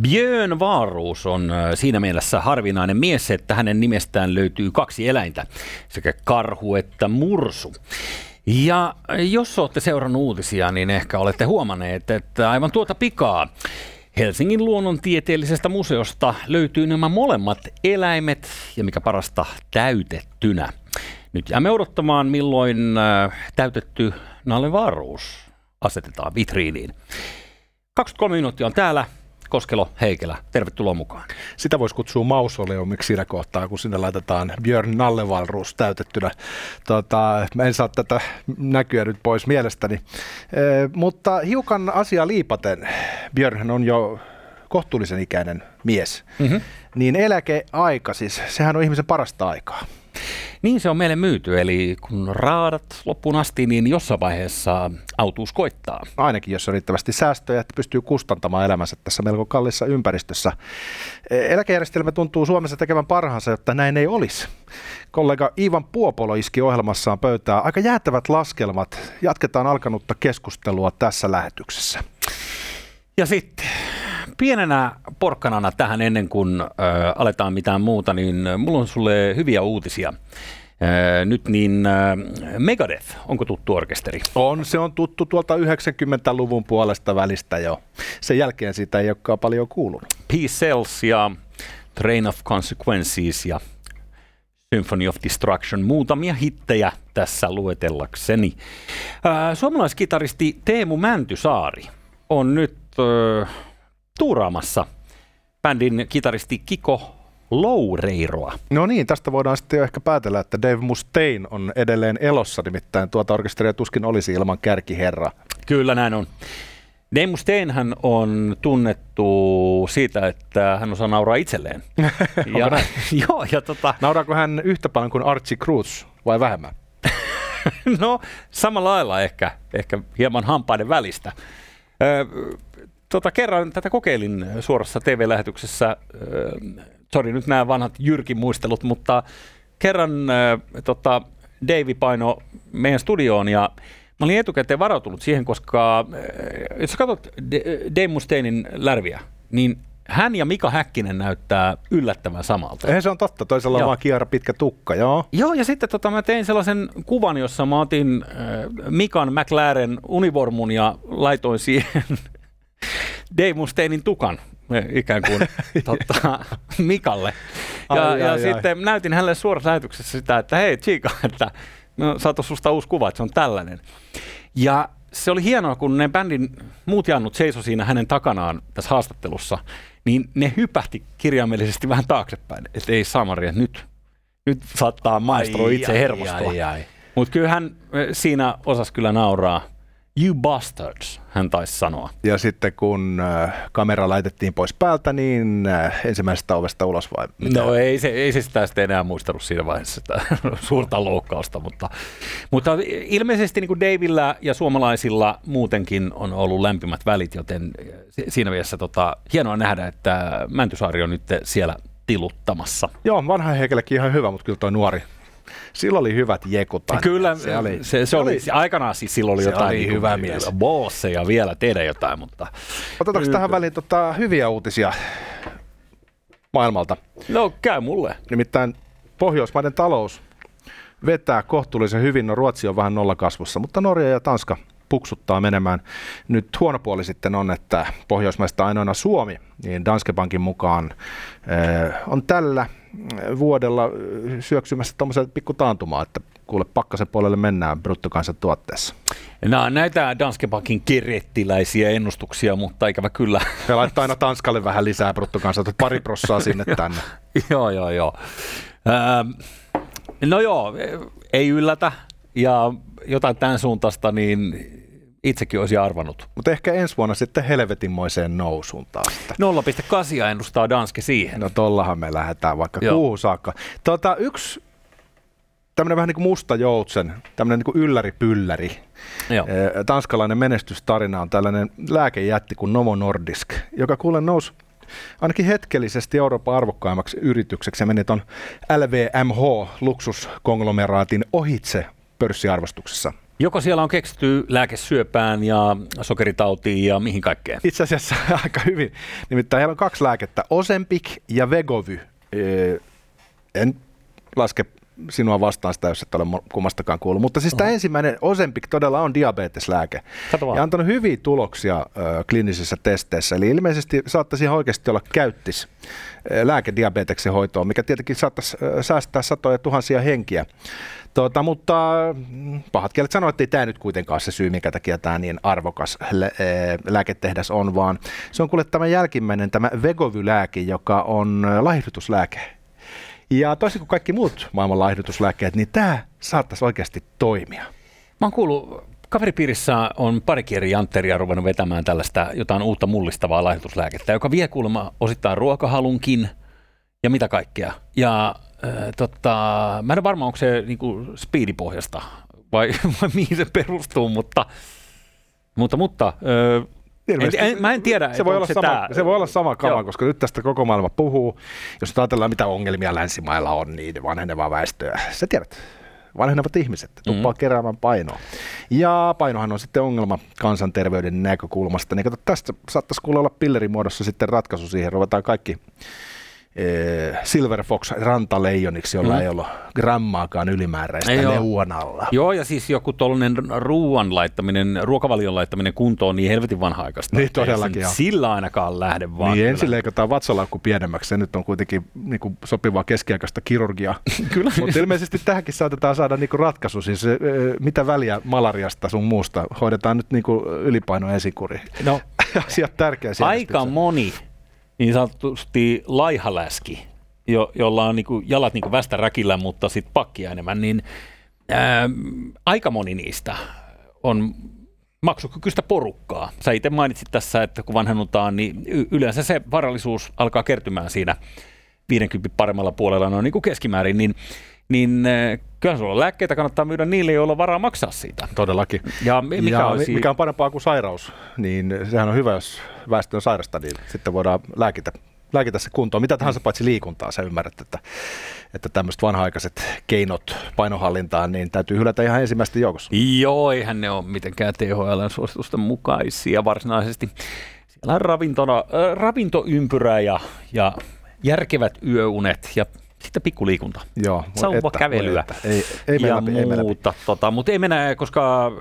Björn Vaaruus on äh, siinä mielessä harvinainen mies, että hänen nimestään löytyy kaksi eläintä, sekä karhu että mursu. Ja jos olette seurannut uutisia, niin ehkä olette huomanneet, että aivan tuota pikaa Helsingin luonnontieteellisestä museosta löytyy nämä molemmat eläimet ja mikä parasta täytettynä. Nyt jäämme odottamaan, milloin äh, täytetty Nalle Varuus asetetaan vitriiniin. 23 minuuttia on täällä. Koskelo Heikelä, tervetuloa mukaan. Sitä voisi kutsua mausoleumiksi siinä kohtaa, kun sinne laitetaan Björn Nallevalruus täytettynä. Tota, mä en saa tätä näkyä nyt pois mielestäni. E, mutta hiukan asia liipaten, Björn on jo kohtuullisen ikäinen mies, mm-hmm. niin eläkeaika siis, sehän on ihmisen parasta aikaa. Niin se on meille myyty, eli kun raadat loppuun asti, niin jossain vaiheessa autuus koittaa. Ainakin jos on riittävästi säästöjä, että pystyy kustantamaan elämänsä tässä melko kallissa ympäristössä. Eläkejärjestelmä tuntuu Suomessa tekevän parhaansa, jotta näin ei olisi. Kollega Ivan Puopolo iski ohjelmassaan pöytää aika jäätävät laskelmat. Jatketaan alkanutta keskustelua tässä lähetyksessä. Ja sitten pienenä porkkanana tähän ennen kuin äh, aletaan mitään muuta, niin mulla on sulle hyviä uutisia. Äh, nyt niin äh, Megadeth, onko tuttu orkesteri? On, se on tuttu tuolta 90-luvun puolesta välistä jo. Sen jälkeen sitä ei olekaan paljon kuulunut. Peace Cells ja Train of Consequences ja Symphony of Destruction, muutamia hittejä tässä luetellakseni. Äh, suomalaiskitaristi Teemu Mäntysaari on nyt tuuraamassa bändin kitaristi Kiko Loureiroa. No niin, tästä voidaan sitten jo ehkä päätellä, että Dave Mustaine on edelleen elossa, nimittäin tuota orkesteria tuskin olisi ilman kärkiherra. Kyllä näin on. Dave Mustaine hän on tunnettu siitä, että hän osaa nauraa itselleen. ja, joo, ja tota... Nauraako hän yhtä paljon kuin Archie Cruz vai vähemmän? no, samalla lailla ehkä, ehkä hieman hampaiden välistä tota, kerran tätä kokeilin suorassa TV-lähetyksessä. Äh, sori nyt nämä vanhat Jyrkin muistelut, mutta kerran äh, tota, Davey paino meidän studioon ja mä olin etukäteen varautunut siihen, koska äh, jos katsot Dave Mustainin lärviä, niin hän ja Mika Häkkinen näyttää yllättävän samalta. Eihän se on totta, toisella on vaan kiara pitkä tukka, joo. Joo, ja sitten tota, mä tein sellaisen kuvan, jossa mä otin äh, Mikan McLaren univormun ja laitoin siihen Dave Mustainin tukan ikään kuin totta, Mikalle. Ja, ai, ja ai, sitten ai. näytin hänelle suorassa lähetyksessä sitä, että hei Chica, että no, saatu susta uusi kuva, että se on tällainen. Ja se oli hienoa, kun ne bändin muut jannut seisoi siinä hänen takanaan tässä haastattelussa, niin ne hypähti kirjaimellisesti vähän taaksepäin, että ei Samaria, nyt, nyt saattaa maestro itse hermostua. Mutta kyllä hän eh, siinä osasi kyllä nauraa You bastards, hän taisi sanoa. Ja sitten kun äh, kamera laitettiin pois päältä, niin äh, ensimmäisestä ovesta ulos vai mitä? No ei se, ei se sitä sitten enää muistanut siinä vaiheessa sitä suurta loukkausta, mutta, mutta ilmeisesti niin kuin Davilla ja suomalaisilla muutenkin on ollut lämpimät välit, joten siinä mielessä tota, hienoa nähdä, että Mäntysaari on nyt siellä tiluttamassa. Joo, vanha Heikellekin ihan hyvä, mutta kyllä tuo nuori Silloin oli hyvät jekut. Kyllä, se, oli, se, se oli, oli, aikanaan siis silloin oli se jotain oli niin hyvä mies. Bosseja vielä tehdä jotain, mutta... Otetaanko tähän väliin tota, hyviä uutisia maailmalta? No, käy mulle. Nimittäin Pohjoismaiden talous vetää kohtuullisen hyvin. No Ruotsi on vähän nollakasvussa, mutta Norja ja Tanska puksuttaa menemään. Nyt huono puoli sitten on, että Pohjoismaista ainoana Suomi, niin Danske Bankin mukaan eh, on tällä vuodella syöksymässä tuommoisen pikku taantumaa, että kuule pakkasen puolelle mennään bruttokansantuotteessa. No, näitä Danske Bankin kirjettiläisiä ennustuksia, mutta ikävä kyllä. Se laittaa aina Tanskalle vähän lisää bruttokansantuotteessa, pari prossaa sinne tänne. joo, joo, joo. Ähm, no joo, ei yllätä. Ja jotain tämän suuntaista, niin itsekin olisi arvannut. Mutta ehkä ensi vuonna sitten helvetinmoiseen nousuun taas. 0,8 ennustaa Danske siihen. No tollahan me lähdetään vaikka kuuhun saakka. Tota, yksi tämmöinen vähän niin kuin musta joutsen, tämmöinen niin ylläri-pylläri. Joo. Tanskalainen menestystarina on tällainen lääkejätti kuin Novo Nordisk, joka kuule nousi ainakin hetkellisesti Euroopan arvokkaimmaksi yritykseksi ja meni tuon LVMH-luksuskonglomeraatin ohitse pörssiarvostuksessa. Joko siellä on keksitty lääkesyöpään ja sokeritautiin ja mihin kaikkeen? Itse asiassa aika hyvin. Nimittäin heillä on kaksi lääkettä, Ozempic ja Vegovy. En laske sinua vastaan sitä, jos et ole kummastakaan kuullut. Mutta siis tämä ensimmäinen Ozempic todella on diabeteslääke. Ja antanut hyviä tuloksia ö, kliinisissä testeissä. Eli ilmeisesti saattaisi ihan oikeasti olla käyttis lääke diabeteksen hoitoon, mikä tietenkin saattaisi säästää satoja tuhansia henkiä. Tuota, mutta mm, pahat kielet sanoivat, että ei tämä nyt kuitenkaan se syy, minkä takia tämä niin arvokas lä- lääketehdas on, vaan se on kuule tämä jälkimmäinen, tämä Vegovy-lääke, joka on laihdutuslääke ja toisin kuin kaikki muut maailman laihdutuslääkkeet, niin tämä saattaisi oikeasti toimia. Mä oon kuullut, kaveripiirissä on pari kieri jantteria ruvennut vetämään tällaista jotain uutta mullistavaa laihdutuslääkettä, joka vie kuulemma osittain ruokahalunkin ja mitä kaikkea. Ja äh, tota, mä en ole varma, onko se niinku speedipohjasta vai, vai mihin se perustuu, mutta, mutta, mutta en, en, mä en tiedä. Se voi, olla se, sama, tää... se voi olla sama kama, Joo. koska nyt tästä koko maailma puhuu. Jos ajatellaan, mitä ongelmia länsimailla on, niin vanhenevaa väestöä. Sä tiedät, vanhenevat ihmiset tuppaa mm-hmm. keräämään painoa. Ja painohan on sitten ongelma kansanterveyden näkökulmasta. Niin kato, tästä saattaisi kuulla olla pillerimuodossa sitten ratkaisu siihen. Ruvetaan kaikki Silver Fox rantaleijoniksi, jolla mm. ei ollut grammaakaan ylimääräistä ei neuon alla. Joo, ja siis joku tuollainen ruoan laittaminen, ruokavalion laittaminen kuntoon niin helvetin vanha-aikaista. Niin todellakin on. Sillä ainakaan lähde vaan. Niin ensin leikataan vatsalaukku pienemmäksi, se nyt on kuitenkin niin kuin sopivaa keskiaikaista kirurgiaa. Kyllä. Mutta ilmeisesti tähänkin saatetaan saada niin kuin ratkaisu, siis eh, mitä väliä malariasta sun muusta, hoidetaan nyt niin kuin ylipaino esikuri. No, Asiat tärkeä Aika moni niin sanotusti laihaläski, jo, jolla on niin kuin jalat niin kuin västä räkillä, mutta sitten pakkia enemmän, niin ää, aika moni niistä on maksukykyistä porukkaa. Sä itse mainitsit tässä, että kun vanhennutaan, niin yleensä se varallisuus alkaa kertymään siinä 50 paremmalla puolella noin niin kuin keskimäärin, niin niin kyllä sulla lääkkeitä kannattaa myydä niille, joilla on varaa maksaa siitä. Todellakin. Ja mikä, ja olisi... mikä on parempaa kuin sairaus, niin sehän on hyvä, jos väestö on sairasta, niin sitten voidaan lääkitä, lääkitä se kuntoon. Mitä tahansa paitsi liikuntaa, sä ymmärrät, että, että tämmöiset vanha-aikaiset keinot painohallintaan, niin täytyy hylätä ihan ensimmäistä joukossa. Joo, eihän ne ole mitenkään THL-suositusten mukaisia varsinaisesti. Siellä on ravintona, äh, ravintoympyrä ja, ja järkevät yöunet ja sitten pikkuliikunta. Joo, Sauva että, kävelyä että. Ei, ei ja läpi, muuta. Ei tota, mutta ei mennä, koska äh,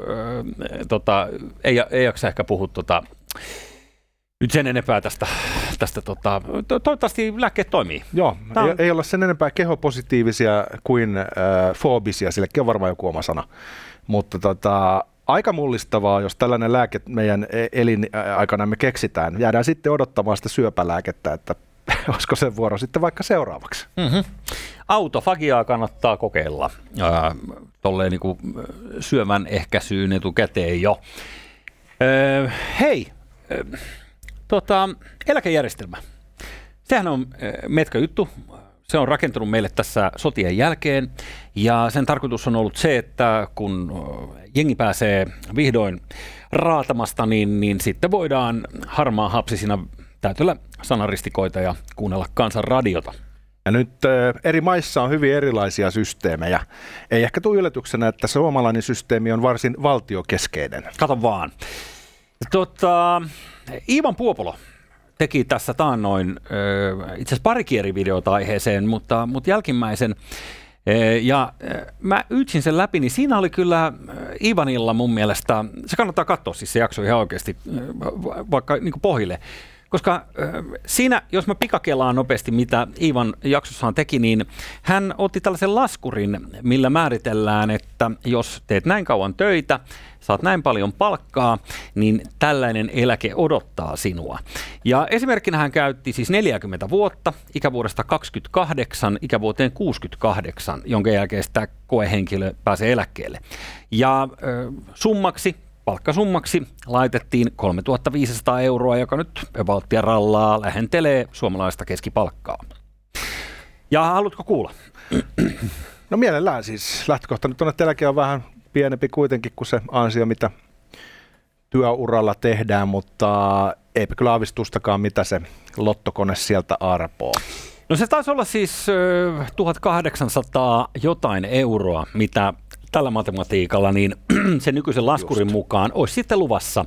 tota, ei, ei jaksa ehkä puhua tota, nyt sen enempää tästä, tästä tota, to, toivottavasti lääkkeet toimii. Joo, Tämä on... ei, ei olla sen enempää kehopositiivisia kuin äh, foobisia, sillekin on varmaan joku oma sana. Mutta tota, aika mullistavaa, jos tällainen lääke meidän e-, elinaikana me keksitään. Jäädään sitten odottamaan sitä syöpälääkettä, että olisiko se vuoro sitten vaikka seuraavaksi? Mm-hmm. Autofagiaa kannattaa kokeilla tolleen niin kuin syövän ehkäisyyn etukäteen jo. Öö, hei, öö, tota, eläkejärjestelmä. Sehän on metkä juttu. Se on rakentunut meille tässä sotien jälkeen ja sen tarkoitus on ollut se, että kun jengi pääsee vihdoin raatamasta, niin, niin sitten voidaan harmaa hapsisina täytyllä sanaristikoita ja kuunnella kansan radiota. Ja nyt eri maissa on hyvin erilaisia systeemejä. Ei ehkä tule yllätyksenä, että suomalainen systeemi on varsin valtiokeskeinen. Kato vaan. Tota, Ivan Puopolo teki tässä taannoin itse asiassa pari kierivideota aiheeseen, mutta, mutta jälkimmäisen ja mä ytsin sen läpi, niin siinä oli kyllä Ivanilla mun mielestä, se kannattaa katsoa siis se jakso ihan oikeasti, vaikka niin pohjille. Koska siinä, jos mä pikakelaan nopeasti, mitä Ivan jaksossaan teki, niin hän otti tällaisen laskurin, millä määritellään, että jos teet näin kauan töitä, saat näin paljon palkkaa, niin tällainen eläke odottaa sinua. Ja esimerkkinä hän käytti siis 40 vuotta, ikävuodesta 28 ikävuoteen 68, jonka jälkeen sitä koehenkilö pääsee eläkkeelle. Ja summaksi palkkasummaksi laitettiin 3500 euroa, joka nyt Evaltia rallaa lähentelee suomalaista keskipalkkaa. Ja haluatko kuulla? No mielellään siis. Lähtökohta nyt on, että eläke on vähän pienempi kuitenkin kuin se ansio, mitä työuralla tehdään, mutta eipä kyllä aavistustakaan, mitä se lottokone sieltä arpoo. No se taisi olla siis 1800 jotain euroa, mitä tällä matematiikalla, niin se nykyisen laskurin Just. mukaan olisi sitten luvassa.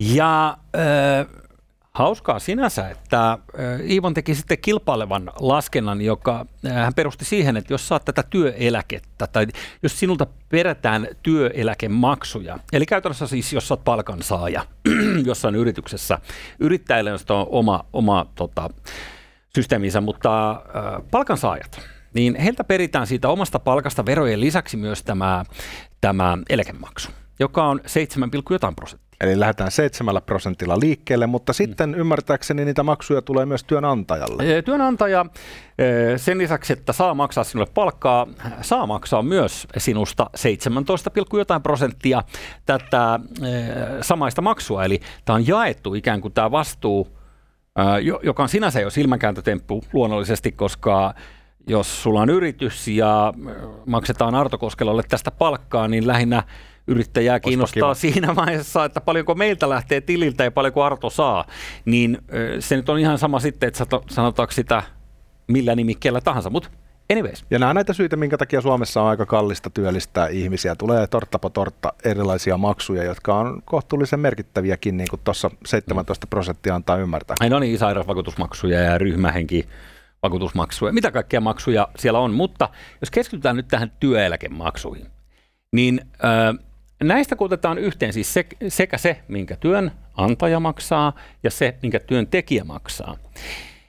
Ja äh, hauskaa sinänsä, että äh, Iivon teki sitten kilpailevan laskennan, joka äh, hän perusti siihen, että jos saat tätä työeläkettä tai jos sinulta perätään työeläkemaksuja, eli käytännössä siis jos saat palkansaaja jossain yrityksessä, yrittäjille on oma, oma tota, systeeminsä, mutta äh, palkansaajat, niin heiltä peritään siitä omasta palkasta verojen lisäksi myös tämä, tämä eläkemaksu, joka on 7, jotain prosenttia. Eli lähdetään 7 prosentilla liikkeelle, mutta mm. sitten mm. ymmärtääkseni niitä maksuja tulee myös työnantajalle. Työnantaja sen lisäksi, että saa maksaa sinulle palkkaa, saa maksaa myös sinusta 17, jotain prosenttia tätä samaista maksua. Eli tämä on jaettu ikään kuin tämä vastuu, joka on sinänsä jo silmänkääntötemppu luonnollisesti, koska jos sulla on yritys ja maksetaan Artokoskelolle tästä palkkaa, niin lähinnä yrittäjää kiinnostaa siinä vaiheessa, että paljonko meiltä lähtee tililtä ja paljonko Arto saa. Niin se nyt on ihan sama sitten, että sanotaanko sitä millä nimikkeellä tahansa, mutta Anyways. Ja nämä näitä syitä, minkä takia Suomessa on aika kallista työllistää ihmisiä. Tulee tortta po tortta erilaisia maksuja, jotka on kohtuullisen merkittäviäkin, niin kuin tuossa 17 prosenttia antaa ymmärtää. Ai no niin, sairausvakuutusmaksuja ja ryhmähenki vakuutusmaksuja, mitä kaikkea maksuja siellä on, mutta jos keskitytään nyt tähän työeläkemaksuihin, niin äh, näistä kun otetaan yhteen siis se, sekä se, minkä työnantaja maksaa ja se, minkä työntekijä maksaa.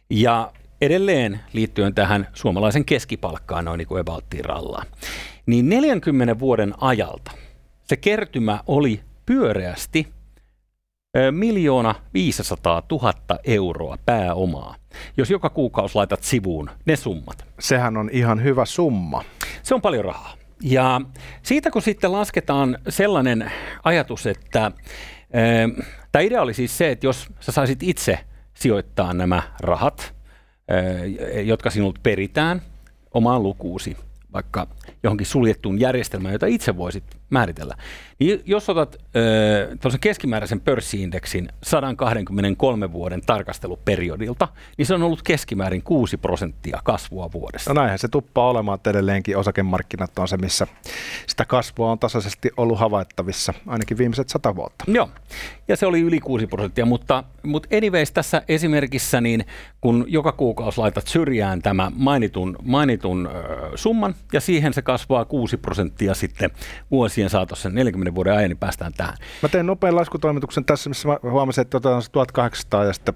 Ja edelleen liittyen tähän suomalaisen keskipalkkaan noin niin kuin rallaan, niin 40 vuoden ajalta se kertymä oli pyöreästi miljoona 500 000 euroa pääomaa, jos joka kuukausi laitat sivuun ne summat. Sehän on ihan hyvä summa. Se on paljon rahaa. Ja siitä kun sitten lasketaan sellainen ajatus, että tämä idea oli siis se, että jos sä saisit itse sijoittaa nämä rahat, jotka sinulta peritään omaan lukuusi, vaikka johonkin suljettuun järjestelmään, jota itse voisit määritellä. Niin jos otat äh, keskimääräisen pörssiindeksin 123 vuoden tarkasteluperiodilta, niin se on ollut keskimäärin 6 prosenttia kasvua vuodessa. No näinhän se tuppaa olemaan, että edelleenkin osakemarkkinat on se, missä sitä kasvua on tasaisesti ollut havaittavissa ainakin viimeiset sata vuotta. Joo, ja se oli yli 6 prosenttia, mutta, mutta anyways tässä esimerkissä, niin kun joka kuukausi laitat syrjään tämä mainitun, mainitun äh, summan, ja siihen se kasvaa 6 prosenttia sitten vuosien saatossa 40 vuoden ajan, niin päästään tähän. Mä teen nopean laskutoimituksen tässä, missä mä huomasin, että otetaan se 1800 ja sitten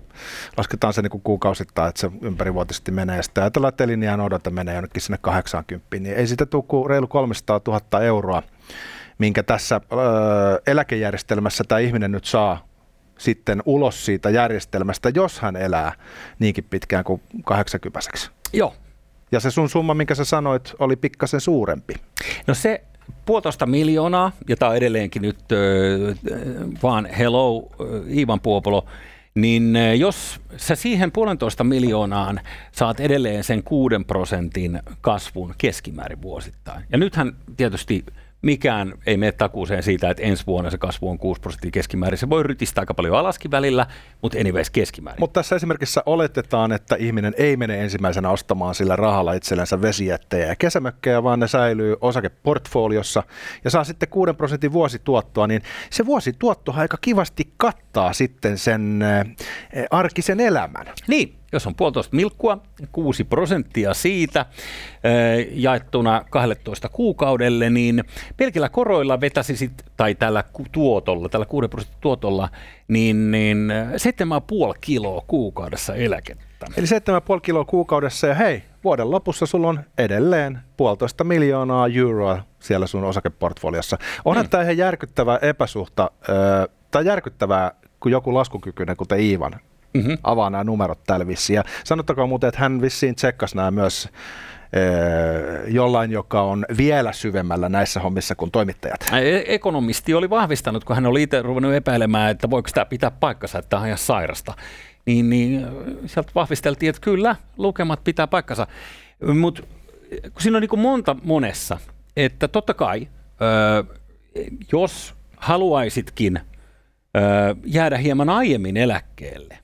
lasketaan se niin kuin kuukausittain, että se ympärivuotisesti menee. Ja sitten ajatellaan, että elinjään odota menee jonnekin sinne 80, niin ei siitä tule kuin reilu 300 000 euroa, minkä tässä öö, eläkejärjestelmässä tämä ihminen nyt saa sitten ulos siitä järjestelmästä, jos hän elää niinkin pitkään kuin 80 Joo, ja se sun summa, minkä sä sanoit, oli pikkasen suurempi. No se puolitoista miljoonaa, ja tämä on edelleenkin nyt vaan hello Iivan Puopolo, niin jos sä siihen puolentoista miljoonaan saat edelleen sen kuuden prosentin kasvun keskimäärin vuosittain. Ja nythän tietysti mikään ei mene takuuseen siitä, että ensi vuonna se kasvu on 6 prosenttia keskimäärin. Se voi rytistää aika paljon alaskin välillä, mutta anyways keskimäärin. Mutta tässä esimerkiksi oletetaan, että ihminen ei mene ensimmäisenä ostamaan sillä rahalla itsellensä vesijättejä ja kesämökkejä, vaan ne säilyy osakeportfoliossa ja saa sitten 6 prosentin vuosituottoa, niin se vuosituotto aika kivasti kattaa sitten sen äh, arkisen elämän. Niin, jos on puolitoista milkkua, 6 prosenttia siitä jaettuna 12 kuukaudelle, niin pelkillä koroilla vetäisi tai tällä tuotolla, tällä 6 prosentin tuotolla, niin, niin 7,5 kiloa kuukaudessa eläkettä. Eli 7,5 kiloa kuukaudessa ja hei, vuoden lopussa sulla on edelleen puolitoista miljoonaa euroa siellä sun osakeportfoliossa. Onhan mm. tämä ihan järkyttävä epäsuhta, tai järkyttävää, kun joku laskukykyinen, kuten Iivan, mm-hmm. avaa nämä numerot täällä vissiin. Ja sanottakaa muuten, että hän vissiin tsekkasi nämä myös eh, jollain, joka on vielä syvemmällä näissä hommissa kuin toimittajat. E-, ekonomisti oli vahvistanut, kun hän oli itse ruvennut epäilemään, että voiko tämä pitää paikkansa, että tämä on ihan sairasta. Niin, niin sieltä vahvisteltiin, että kyllä, lukemat pitää paikkansa. Mutta siinä on niin monta monessa, että totta kai, jos haluaisitkin jäädä hieman aiemmin eläkkeelle,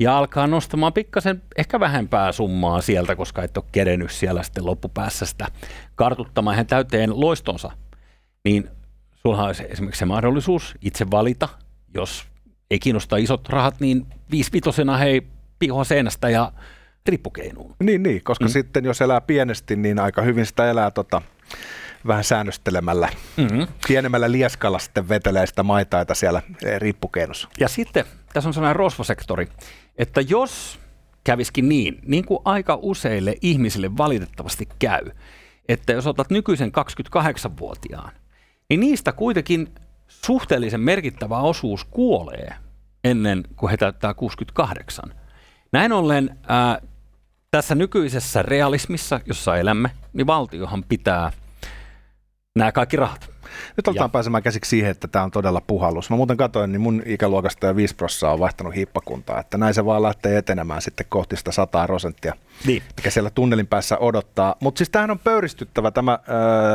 ja alkaa nostamaan pikkasen ehkä vähempää summaa sieltä, koska et ole kerennyt siellä sitten loppupäässä sitä kartuttamaan ihan täyteen loistonsa, niin sulla olisi esimerkiksi se mahdollisuus itse valita, jos ei kiinnosta isot rahat, niin viisivitosena hei piho seinästä ja rippukeinuun. Niin, niin koska mm. sitten jos elää pienesti, niin aika hyvin sitä elää tota, vähän säännöstelemällä. Mm-hmm. Pienemmällä lieskalla sitten vetelee sitä maitaita siellä eh, rippukeinussa. Ja sitten tässä on sellainen rosvosektori, että jos käviskin niin, niin kuin aika useille ihmisille valitettavasti käy, että jos otat nykyisen 28-vuotiaan, niin niistä kuitenkin suhteellisen merkittävä osuus kuolee ennen kuin he täyttää 68. Näin ollen ää, tässä nykyisessä realismissa, jossa elämme, niin valtiohan pitää nämä kaikki rahat. Nyt aletaan ja. pääsemään käsiksi siihen, että tämä on todella puhallus. Mä muuten katsoin, niin mun ikäluokasta jo 5 prosenttia on vaihtanut hiippakuntaa, että näin se vaan lähtee etenemään sitten kohti sitä 100 prosenttia, niin. mikä siellä tunnelin päässä odottaa. Mutta siis tämähän on pöyristyttävä tämä äh,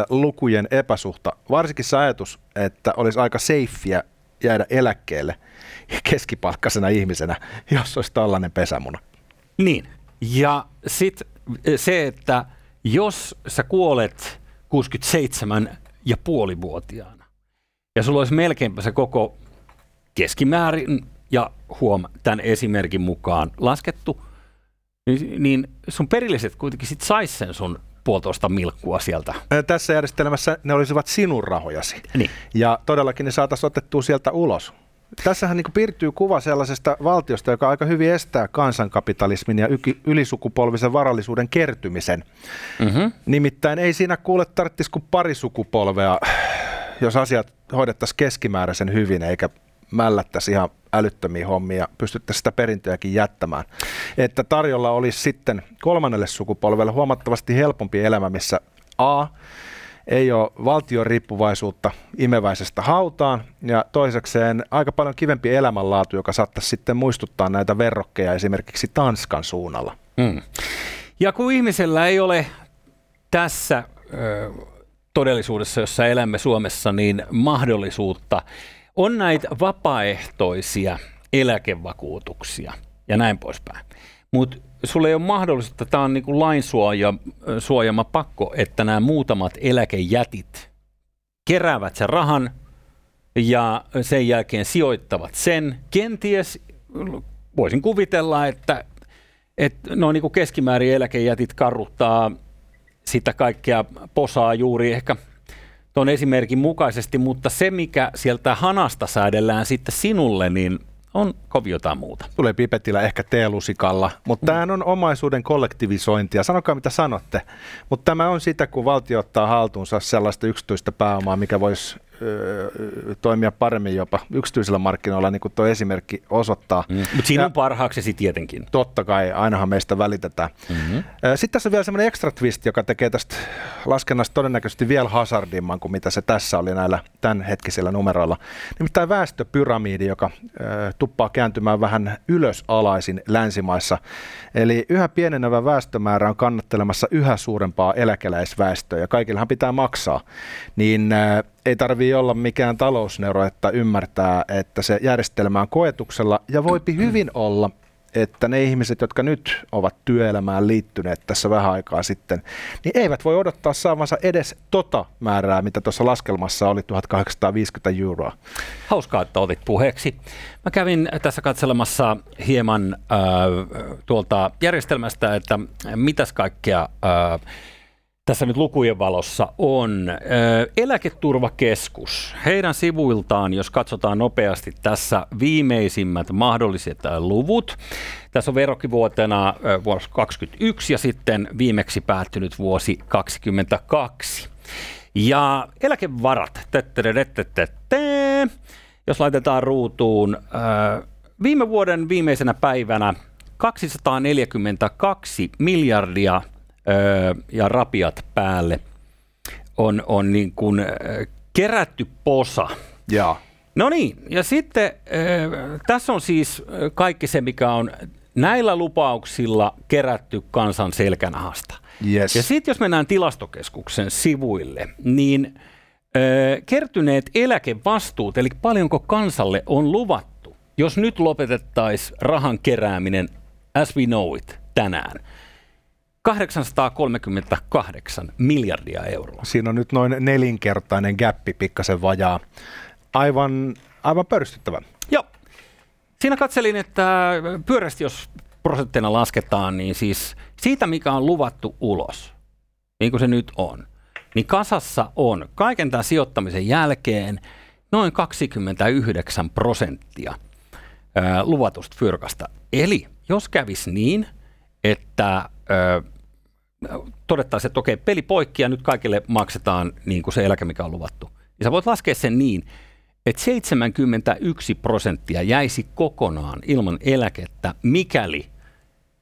lukujen epäsuhta, varsinkin se ajatus, että olisi aika seiffiä jäädä eläkkeelle keskipalkkaisena ihmisenä, jos olisi tällainen pesämuna. Niin, ja sitten se, että jos sä kuolet 67 ja puolivuotiaana. Ja sulla olisi melkeinpä se koko keskimäärin ja huom, tämän esimerkin mukaan laskettu, niin, niin sun perilliset kuitenkin sit sais sen sun puolitoista milkkua sieltä. Tässä järjestelmässä ne olisivat sinun rahojasi. Niin. Ja todellakin ne saataisiin otettua sieltä ulos. Tässähän niin piirtyy kuva sellaisesta valtiosta, joka aika hyvin estää kansankapitalismin ja ylisukupolvisen varallisuuden kertymisen. Mm-hmm. Nimittäin ei siinä kuule tarvitsisi kuin pari sukupolvea, jos asiat hoidettaisiin keskimääräisen hyvin, eikä mällättäisi ihan älyttömiä hommia, pystyttäisiin sitä perintöäkin jättämään. Että tarjolla olisi sitten kolmannelle sukupolvelle huomattavasti helpompi elämä, missä A, ei ole valtion riippuvaisuutta imeväisestä hautaan ja toisekseen aika paljon kivempi elämänlaatu, joka saattaisi sitten muistuttaa näitä verrokkeja esimerkiksi Tanskan suunnalla. Mm. Ja kun ihmisellä ei ole tässä ö, todellisuudessa, jossa elämme Suomessa, niin mahdollisuutta on näitä vapaaehtoisia eläkevakuutuksia ja näin poispäin. Mutta sulla ei ole mahdollisuutta, tämä on niin kuin lainsuojama pakko, että nämä muutamat eläkejätit keräävät sen rahan ja sen jälkeen sijoittavat sen. Kenties voisin kuvitella, että, että noin niin kuin keskimäärin eläkejätit karruttaa sitä kaikkea posaa juuri ehkä tuon esimerkin mukaisesti, mutta se mikä sieltä hanasta säädellään sitten sinulle, niin on kovin jotain muuta. Tulee pipetillä ehkä teelusikalla, mutta mm. tämä on omaisuuden kollektivisointia. Sanokaa mitä sanotte, mutta tämä on sitä, kun valtio ottaa haltuunsa sellaista yksityistä pääomaa, mikä voisi toimia paremmin jopa yksityisillä markkinoilla, niin kuin tuo esimerkki osoittaa. Mm. Mutta sinun parhaaksesi tietenkin. Totta kai, ainahan meistä välitetään. Mm-hmm. Sitten tässä on vielä semmoinen extra twist, joka tekee tästä laskennasta todennäköisesti vielä hazardimman kuin mitä se tässä oli näillä tämänhetkisillä numeroilla. Nimittäin väestöpyramiidi, joka tuppaa kääntymään vähän ylösalaisin länsimaissa. Eli yhä pienenevä väestömäärä on kannattelemassa yhä suurempaa eläkeläisväestöä ja kaikillahan pitää maksaa. Niin ei tarvii olla mikään talousneuro, että ymmärtää, että se järjestelmä on koetuksella ja voipi hyvin olla, että ne ihmiset, jotka nyt ovat työelämään liittyneet tässä vähän aikaa sitten, niin eivät voi odottaa saavansa edes tota määrää, mitä tuossa laskelmassa oli 1850 euroa. Hauskaa, että otit puheeksi. Mä kävin tässä katselemassa hieman äh, tuolta järjestelmästä, että mitäs kaikkea äh, tässä nyt lukujen valossa on Eläketurvakeskus. Heidän sivuiltaan, jos katsotaan nopeasti tässä viimeisimmät mahdolliset luvut. Tässä on verrokkivuotena vuosi 2021 ja sitten viimeksi päättynyt vuosi 2022. Ja eläkevarat, jos laitetaan ruutuun, viime vuoden viimeisenä päivänä 242 miljardia – ja rapiat päälle on, on niin kuin kerätty posa. Ja. No niin, ja sitten tässä on siis kaikki se, mikä on näillä lupauksilla kerätty kansan selkänahasta. Yes. Ja sitten jos mennään tilastokeskuksen sivuille, niin ö, kertyneet eläkevastuut, eli paljonko kansalle on luvattu, jos nyt lopetettaisiin rahan kerääminen as we know it tänään – 838 miljardia euroa. Siinä on nyt noin nelinkertainen gappi, pikkasen vajaa. Aivan, aivan pörstyttävä. Joo. Siinä katselin, että pyörästi jos prosentteina lasketaan, niin siis siitä, mikä on luvattu ulos, niin kuin se nyt on, niin kasassa on kaiken tämän sijoittamisen jälkeen noin 29 prosenttia luvatusta fyrkasta. Eli jos kävisi niin, että todettaisiin, että okei, peli poikki ja nyt kaikille maksetaan niin kuin se eläke, mikä on luvattu, niin sä voit laskea sen niin, että 71 prosenttia jäisi kokonaan ilman eläkettä, mikäli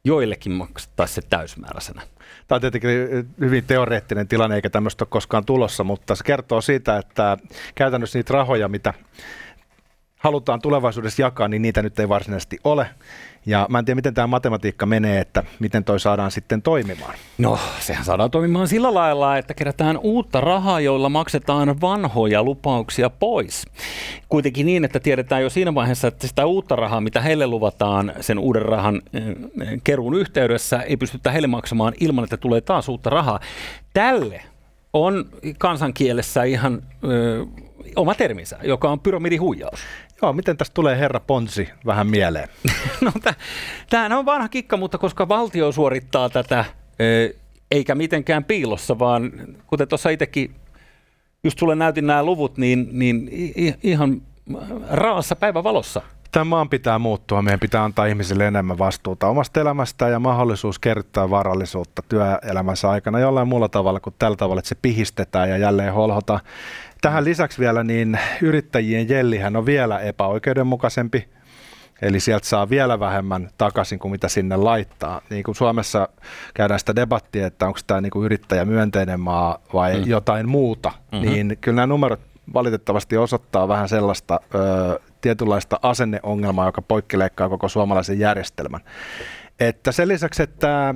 joillekin maksettaisiin se täysmääräisenä. Tämä on tietenkin hyvin teoreettinen tilanne, eikä tämmöistä ole koskaan tulossa, mutta se kertoo siitä, että käytännössä niitä rahoja, mitä halutaan tulevaisuudessa jakaa, niin niitä nyt ei varsinaisesti ole. Ja mä en tiedä, miten tämä matematiikka menee, että miten toi saadaan sitten toimimaan. No, sehän saadaan toimimaan sillä lailla, että kerätään uutta rahaa, joilla maksetaan vanhoja lupauksia pois. Kuitenkin niin, että tiedetään jo siinä vaiheessa, että sitä uutta rahaa, mitä heille luvataan sen uuden rahan eh, keruun yhteydessä, ei pystytä heille maksamaan ilman, että tulee taas uutta rahaa. Tälle on kansankielessä ihan ö, oma terminsä, joka on pyramidihuijaus. Joo, miten tästä tulee herra Ponsi vähän mieleen? no, tämähän on vanha kikka, mutta koska valtio suorittaa tätä, eikä mitenkään piilossa, vaan kuten tuossa itsekin just sulle näytin nämä luvut, niin, niin ihan raassa päivävalossa. Tämän maan pitää muuttua. Meidän pitää antaa ihmisille enemmän vastuuta omasta elämästään ja mahdollisuus kerryttää varallisuutta työelämänsä aikana jollain muulla tavalla kuin tällä tavalla, että se pihistetään ja jälleen holhota. Tähän lisäksi vielä niin yrittäjien jellihän on vielä epäoikeudenmukaisempi. Eli sieltä saa vielä vähemmän takaisin kuin mitä sinne laittaa. Niin kuin Suomessa käydään sitä debattia, että onko tämä niin yrittäjä myönteinen maa vai mm. jotain muuta, mm-hmm. niin kyllä nämä numerot valitettavasti osoittaa vähän sellaista ö, tietynlaista asenneongelmaa, joka poikkileikkaa koko suomalaisen järjestelmän. Että sen lisäksi, että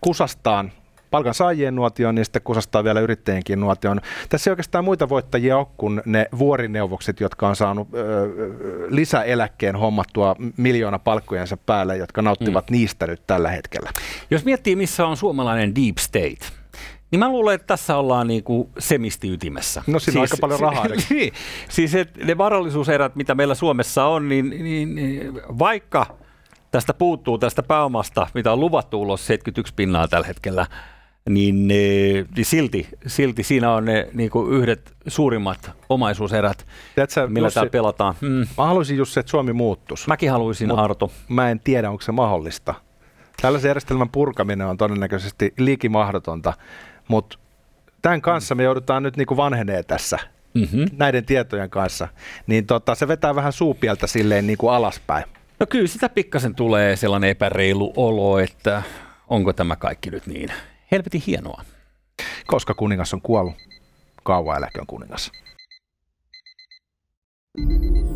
kusastaan palkansaajien nuotioon, niin sitten kusastaa vielä yrittäjienkin nuotioon. Tässä ei oikeastaan muita voittajia ole kuin ne vuorineuvokset, jotka on saanut ö, lisäeläkkeen hommattua miljoona palkkojensa päälle, jotka nauttivat mm. niistä nyt tällä hetkellä. Jos miettii, missä on suomalainen deep state, niin mä luulen, että tässä ollaan niinku semistiytimessä. No siinä siis, on aika paljon rahaa. niin, siis et ne varallisuuserät, mitä meillä Suomessa on, niin, niin, niin vaikka tästä puuttuu tästä pääomasta, mitä on luvattu ulos 71 pinnaa tällä hetkellä, niin, niin silti, silti siinä on ne niin kuin yhdet suurimmat omaisuuserät, Tiedätkö, millä tämä pelataan. Mm. Mä haluaisin just se, että Suomi muuttuisi. Mäkin haluaisin, Mut Arto. Mä en tiedä, onko se mahdollista. Tällaisen järjestelmän purkaminen on todennäköisesti liikimahdotonta, mutta tämän kanssa me joudutaan nyt niin kuin vanhenee tässä mm-hmm. näiden tietojen kanssa, niin tota, se vetää vähän suupieltä silleen niin kuin alaspäin. No kyllä sitä pikkasen tulee sellainen epäreilu olo, että onko tämä kaikki nyt niin helvetin hienoa. Koska kuningas on kuollut, kauan eläköön kuningas. thank you